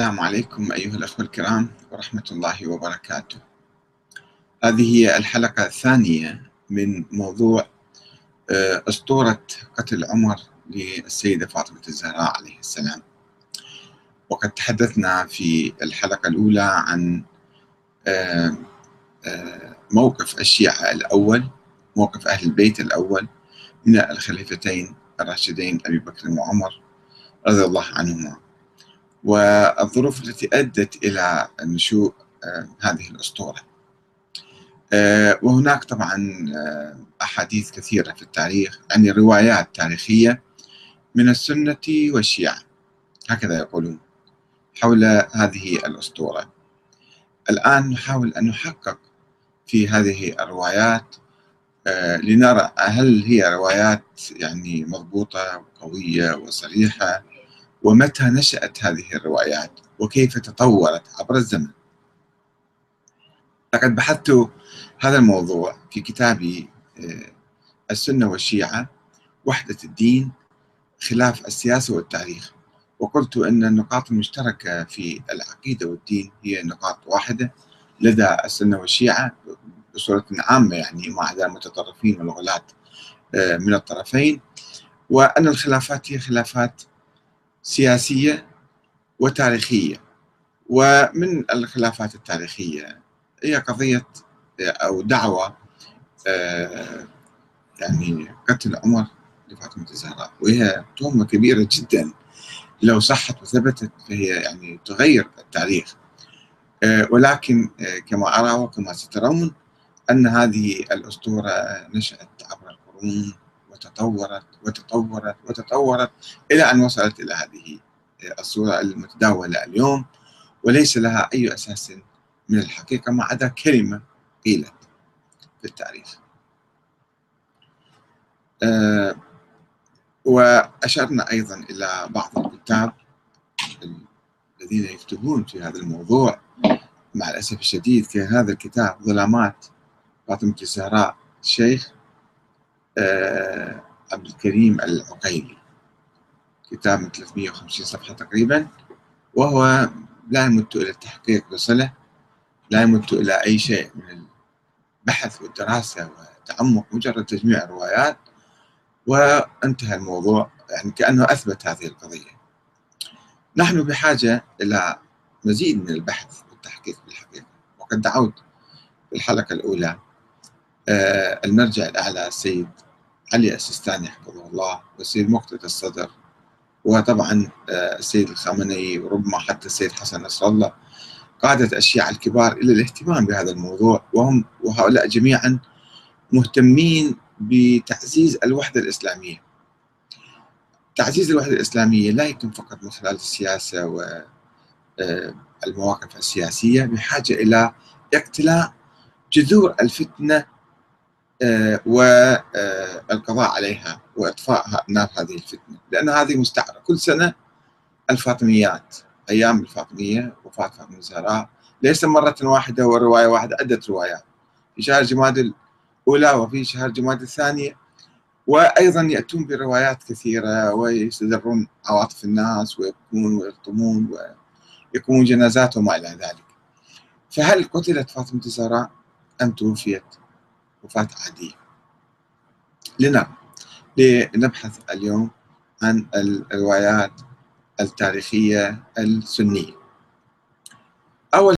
السلام عليكم أيها الأخوة الكرام ورحمة الله وبركاته. هذه هي الحلقة الثانية من موضوع آه، أسطورة قتل عمر للسيدة فاطمة الزهراء عليه السلام. وقد تحدثنا في الحلقة الأولى عن آه، آه، موقف الشيعة الأول، موقف أهل البيت الأول من الخليفتين الراشدين أبي بكر وعمر رضي الله عنهما. والظروف التي أدت إلى نشوء آه، هذه الأسطورة. آه، وهناك طبعا آه، أحاديث كثيرة في التاريخ يعني روايات تاريخية من السنة والشيعة. هكذا يقولون حول هذه الأسطورة. الآن نحاول أن نحقق في هذه الروايات لنرى هل هي روايات يعني مضبوطة وقوية وصريحة ومتى نشأت هذه الروايات وكيف تطورت عبر الزمن. لقد بحثت هذا الموضوع في كتابي آه، السنة والشيعة وحدة الدين خلاف السياسة والتاريخ وقلت أن النقاط المشتركة في العقيدة والدين هي نقاط واحدة لدى السنة والشيعة بصورة عامة يعني ما عدا المتطرفين والغلاة آه، من الطرفين وأن الخلافات هي خلافات سياسية وتاريخية. ومن الخلافات التاريخية هي قضية أو دعوة آه، يعني قتل عمر لفاطمة الزهراء. وهي تهمة كبيرة جدا. لو صحت وثبتت فهي يعني تغير التاريخ. آه، ولكن آه، كما أرى وكما سترون أن هذه الأسطورة نشأت عبر القرون وتطورت وتطورت وتطورت إلى أن وصلت إلى هذه الصورة المتداولة اليوم وليس لها أي أساس من الحقيقة ما عدا كلمة قيلت في التاريخ أه وأشرنا أيضا إلى بعض الكتاب الذين يكتبون في هذا الموضوع. مع الأسف الشديد كهذا الكتاب ظلامات فاطمة الزهراء الشيخ آه، عبد الكريم العقيلي. كتاب من 350 صفحة تقريبا وهو لا يمت إلى التحقيق بصلة لا يمت إلى أي شيء من البحث والدراسة والتعمق مجرد تجميع الروايات. وانتهى الموضوع يعني كأنه أثبت هذه القضية. نحن بحاجة إلى مزيد من البحث والتحقيق بالحقيقة. وقد دعوت في الحلقة الأولى آه، المرجع الأعلى السيد علي السيستاني حفظه الله والسيد مقتدى الصدر وطبعا آه، السيد الخامنئي وربما حتى السيد حسن نصر الله. قادة الشيعة الكبار إلى الاهتمام بهذا الموضوع وهم وهؤلاء جميعا مهتمين بتعزيز الوحدة الإسلامية. تعزيز الوحدة الإسلامية لا يتم فقط من خلال السياسة والمواقف آه، السياسية بحاجة إلى اقتلاع جذور الفتنة والقضاء عليها واطفاء نار هذه الفتنة. لأن هذه مستعره كل سنة الفاطميات أيام الفاطمية وفاة فاطمة الزهراء ليس مرة واحدة ورواية واحدة عدة روايات. في شهر جماد الأولى وفي شهر جماد الثانية. وأيضا يأتون بروايات كثيرة ويستدرون عواطف الناس ويبكون ويلطمون ويقومون جنازات وما إلى ذلك. فهل قتلت فاطمة الزهراء أم توفيت؟ وفاة عادية لنرى لنبحث اليوم عن الروايات التاريخية السنية. أول